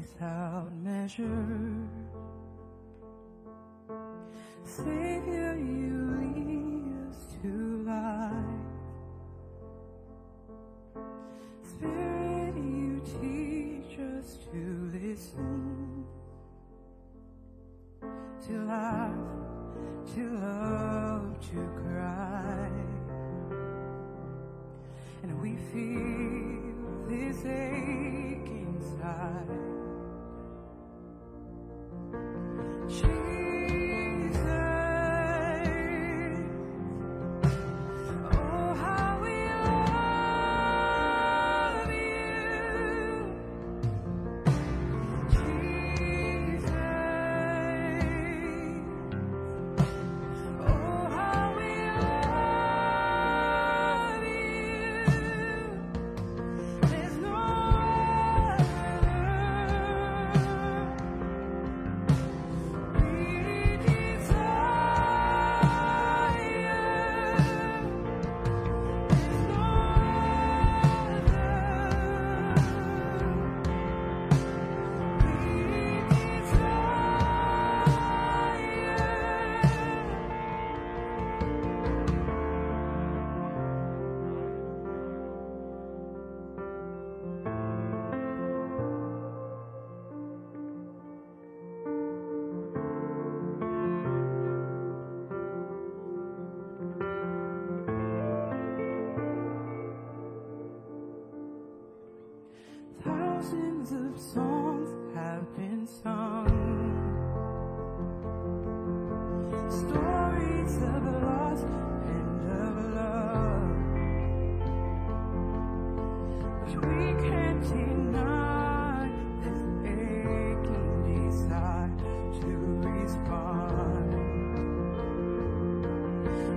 without measure. Savior,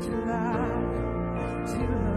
To laugh,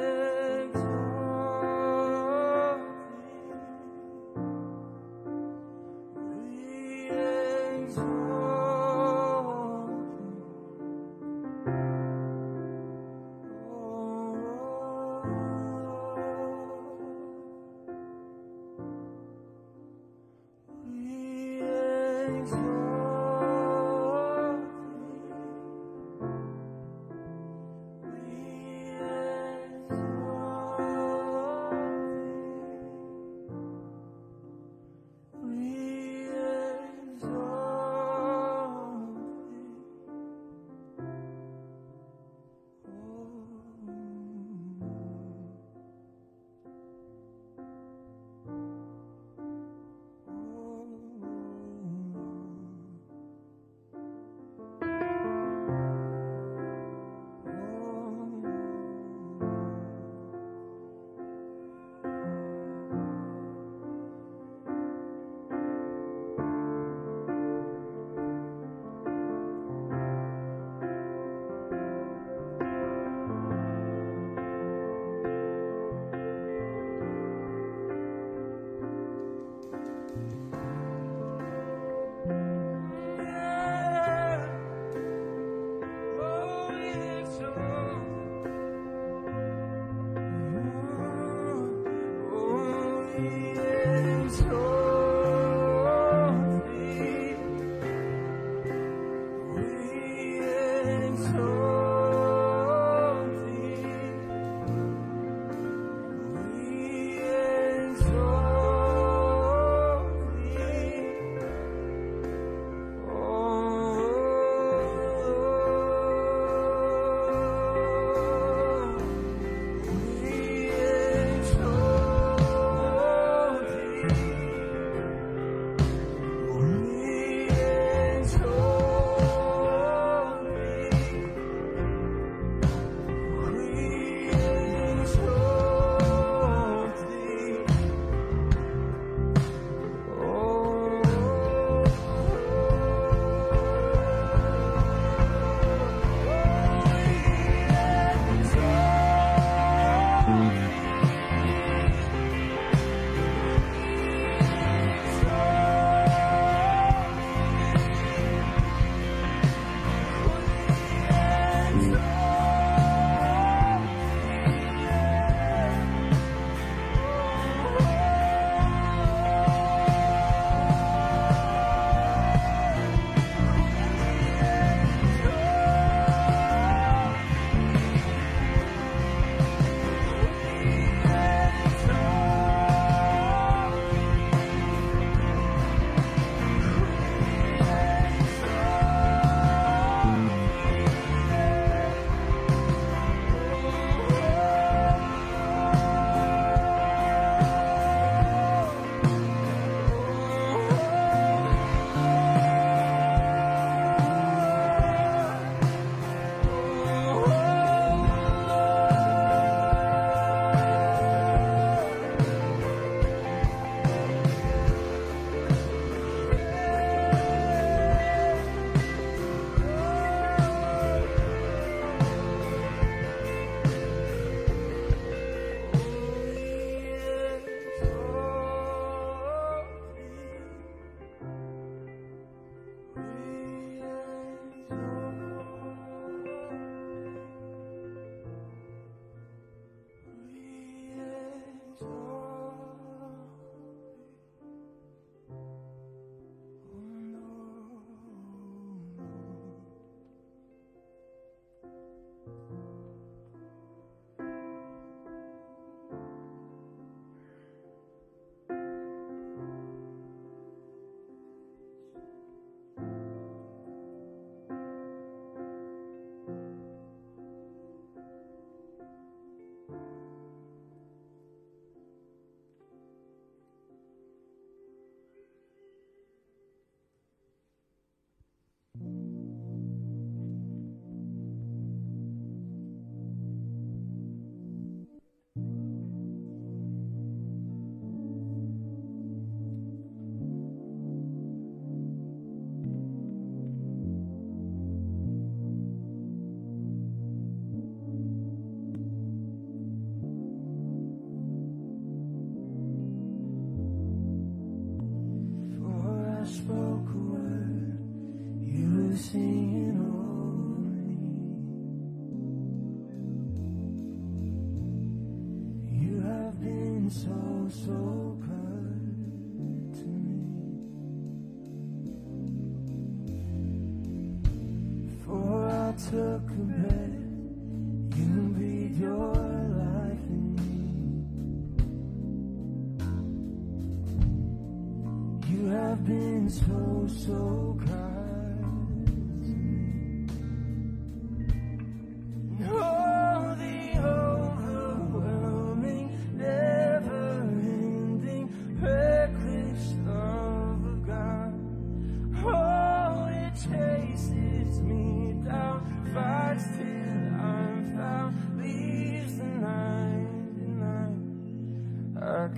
heaven.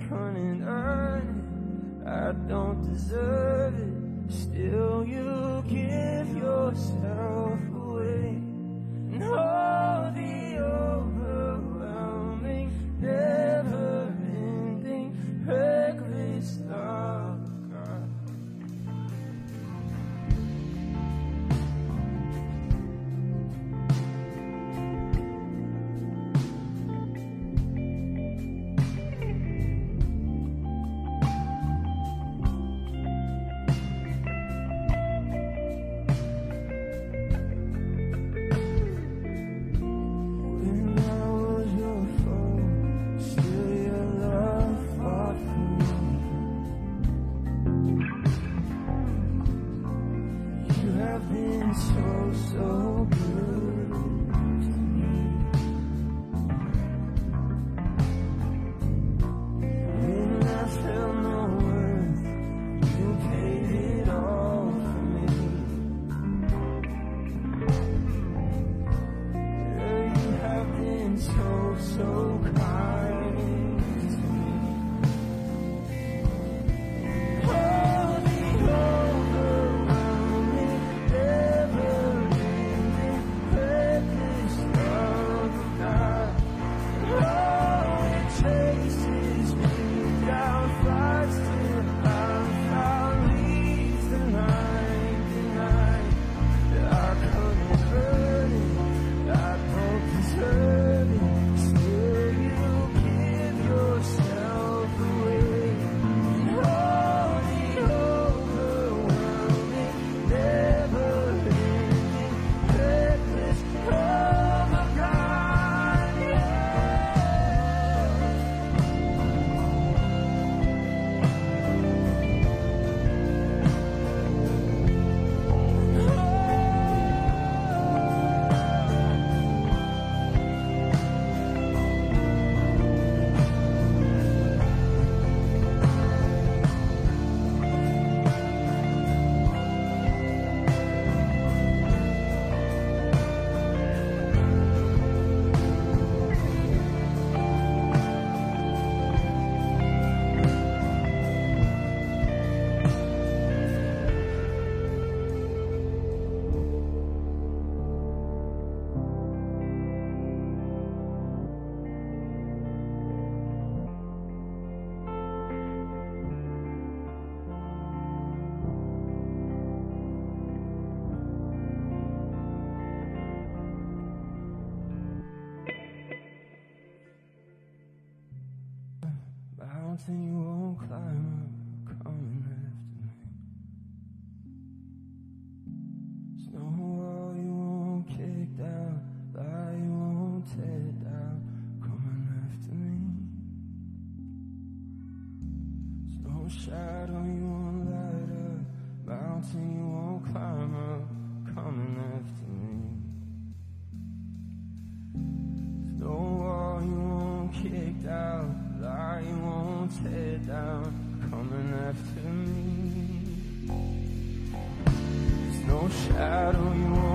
couldn't I don't deserve it. Still, you give yourself away. No. I won't tear down, coming after me. There's no shadow you won't.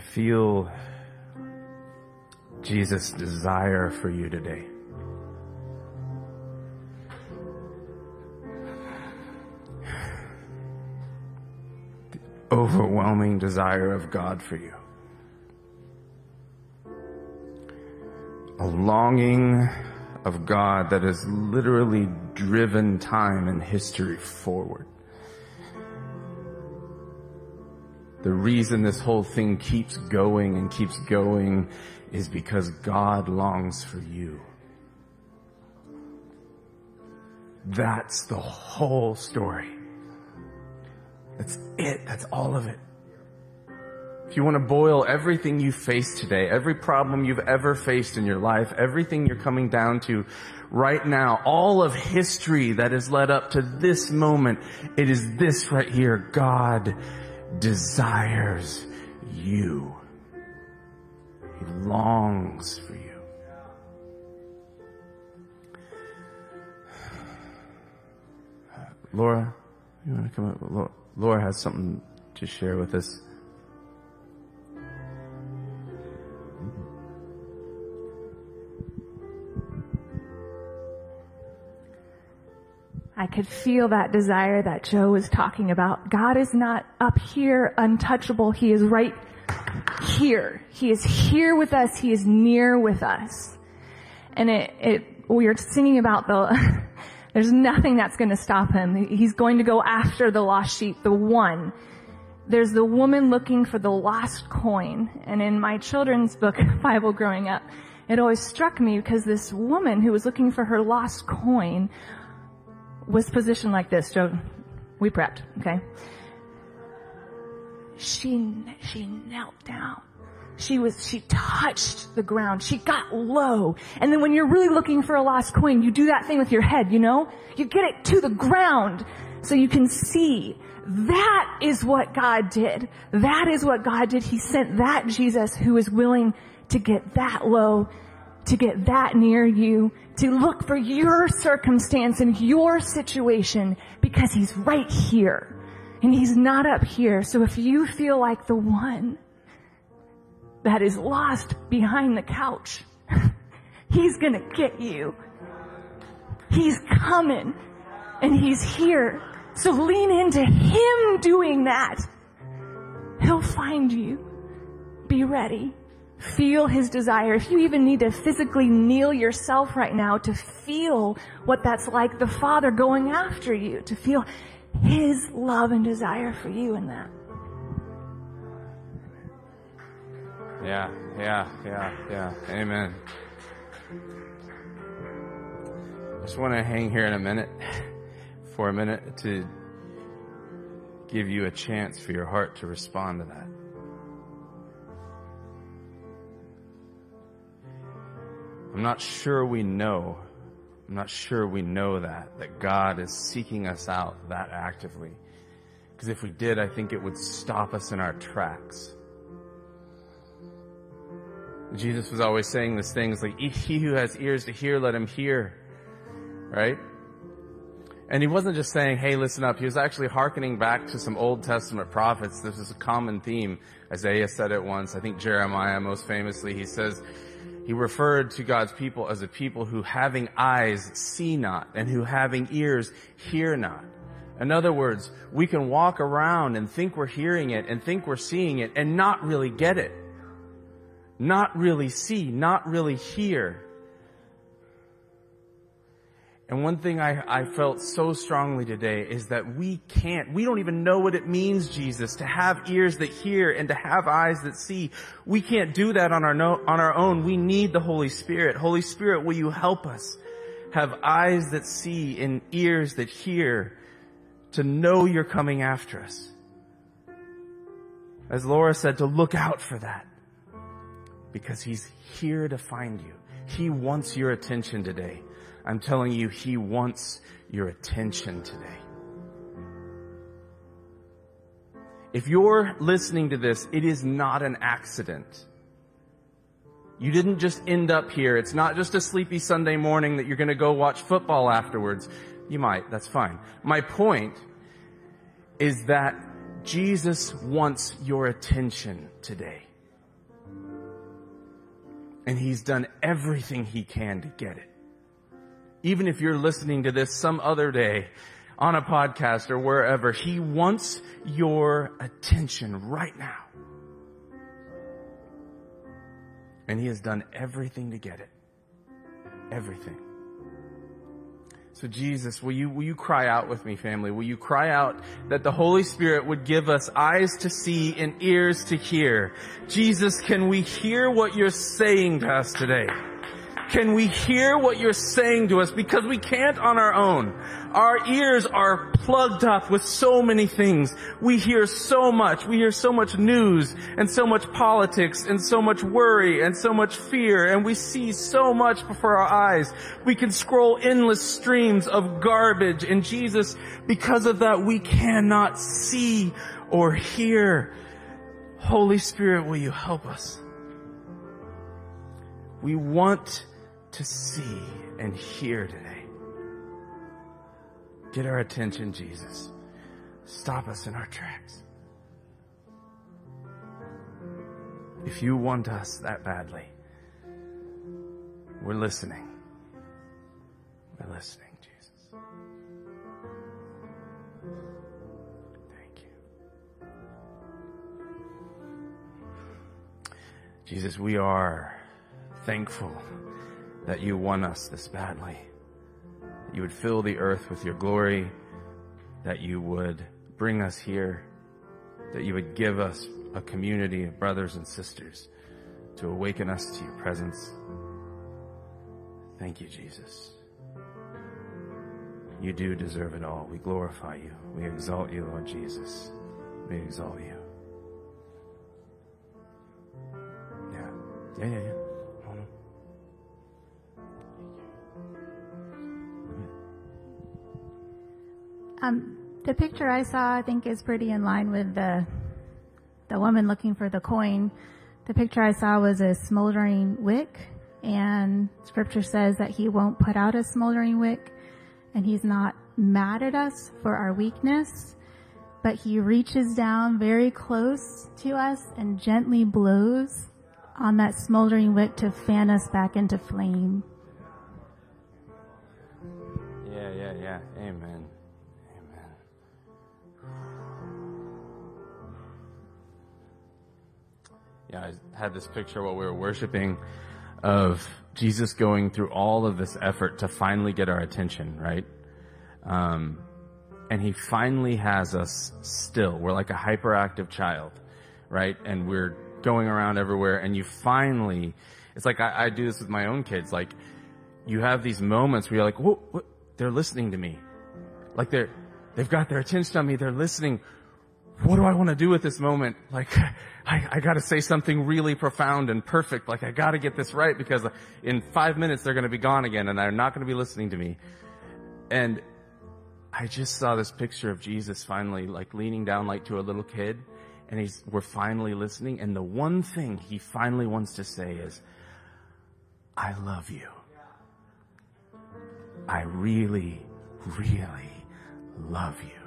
I feel Jesus' desire for you today. The overwhelming desire of God for you. A longing of God that has literally driven time and history forward. The reason this whole thing keeps going and keeps going is because God longs for you. That's the whole story. That's it. That's all of it. If you want to boil everything you face today, every problem you've ever faced in your life, everything you're coming down to right now, all of history that has led up to this moment, it is this right here. God desires you. He longs for you. Laura, you want to come up? Laura has something to share with us. I could feel that desire that Joe was talking about. God is not up here untouchable. He is right here. He is here with us. He is near with us. And it, it, we are singing about the, there's nothing that's going to stop him. He's going to go after the lost sheep, the one. There's the woman looking for the lost coin. And in my children's book, Bible growing up, it always struck me because this woman who was looking for her lost coin was positioned like this. Joe, we prepped, okay? She, she knelt down. She was, she touched the ground. She got low. And then when you're really looking for a lost coin, you do that thing with your head, you know? You get it to the ground so you can see. That is what God did. That is what God did. He sent that Jesus who is willing to get that low, to get that near you, to look for your circumstance and your situation because he's right here and he's not up here. So if you feel like the one that is lost behind the couch, he's gonna get you. He's coming and he's here. So lean into him doing that. He'll find you. Be ready. Feel his desire. If you even need to physically kneel yourself right now to feel what that's like, the Father going after you, to feel his love and desire for you in that. Yeah, yeah, yeah, yeah. Amen. I just want to hang here in a minute, for a minute, to give you a chance for your heart to respond to that. I'm not sure we know. I'm not sure we know that, that God is seeking us out that actively. Because if we did, I think it would stop us in our tracks. Jesus was always saying these things like, he who has ears to hear, let him hear. Right? And he wasn't just saying, hey, listen up. He was actually hearkening back to some Old Testament prophets. This is a common theme. Isaiah said it once. I think Jeremiah most famously, he says, he referred to God's people as a people who having eyes see not and who having ears hear not. In other words, we can walk around and think we're hearing it and think we're seeing it and not really get it. Not really see, not really hear. And one thing I, I felt so strongly today is that we can't, we don't even know what it means, Jesus, to have ears that hear and to have eyes that see. We can't do that on our, no, on our own. We need the Holy Spirit. Holy Spirit, will you help us have eyes that see and ears that hear to know you're coming after us? As Laura said, to look out for that because he's here to find you. He wants your attention today. I'm telling you, He wants your attention today. If you're listening to this, it is not an accident. You didn't just end up here. It's not just a sleepy Sunday morning that you're going to go watch football afterwards. You might. That's fine. My point is that Jesus wants your attention today. And he's done everything he can to get it. Even if you're listening to this some other day on a podcast or wherever, he wants your attention right now. And he has done everything to get it. Everything. So Jesus, will you, will you cry out with me, family? Will you cry out that the Holy Spirit would give us eyes to see and ears to hear? Jesus, can we hear what you're saying to us today? Can we hear what you're saying to us? Because we can't on our own. Our ears are plugged up with so many things. We hear so much. We hear so much news and so much politics and so much worry and so much fear and we see so much before our eyes. We can scroll endless streams of garbage and Jesus, because of that, we cannot see or hear. Holy Spirit, will you help us? We want to see and hear today. Get our attention, Jesus. Stop us in our tracks. If you want us that badly, we're listening. We're listening, Jesus. Thank you. Jesus, we are thankful that you want us this badly. That you would fill the earth with your glory, that you would bring us here, that you would give us a community of brothers and sisters to awaken us to your presence. Thank you, Jesus. You do deserve it all. We glorify you. We exalt you, Lord Jesus. We exalt you. Yeah. Yeah, yeah, yeah. Um, the picture I saw, I think, is pretty in line with the the woman looking for the coin. The picture I saw was a smoldering wick, and Scripture says that He won't put out a smoldering wick, and He's not mad at us for our weakness, but He reaches down very close to us and gently blows on that smoldering wick to fan us back into flame. Yeah, yeah, yeah. Amen. Yeah, I had this picture while we were worshiping of Jesus going through all of this effort to finally get our attention, right? Um, and he finally has us still. We're like a hyperactive child, right? And we're going around everywhere and you finally, it's like I, I do this with my own kids. Like you have these moments where you're like, whoa, what? they're listening to me. Like they're, they've got their attention on me. They're listening. What do I want to do with this moment? Like, I, I gotta say something really profound and perfect. Like, I gotta get this right because in five minutes they're gonna be gone again and they're not gonna be listening to me. And I just saw this picture of Jesus finally like leaning down like to a little kid and he's, we're finally listening. And the one thing he finally wants to say is, I love you. I really, really love you.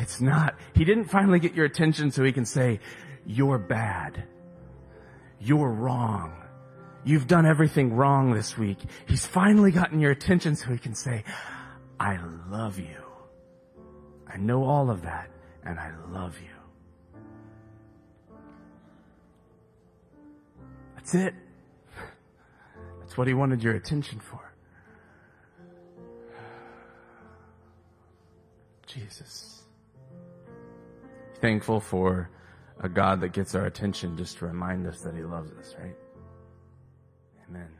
It's not, he didn't finally get your attention so he can say, you're bad. You're wrong. You've done everything wrong this week. He's finally gotten your attention so he can say, I love you. I know all of that and I love you. That's it. That's what he wanted your attention for. Jesus. Thankful for a God that gets our attention just to remind us that he loves us, right? Amen.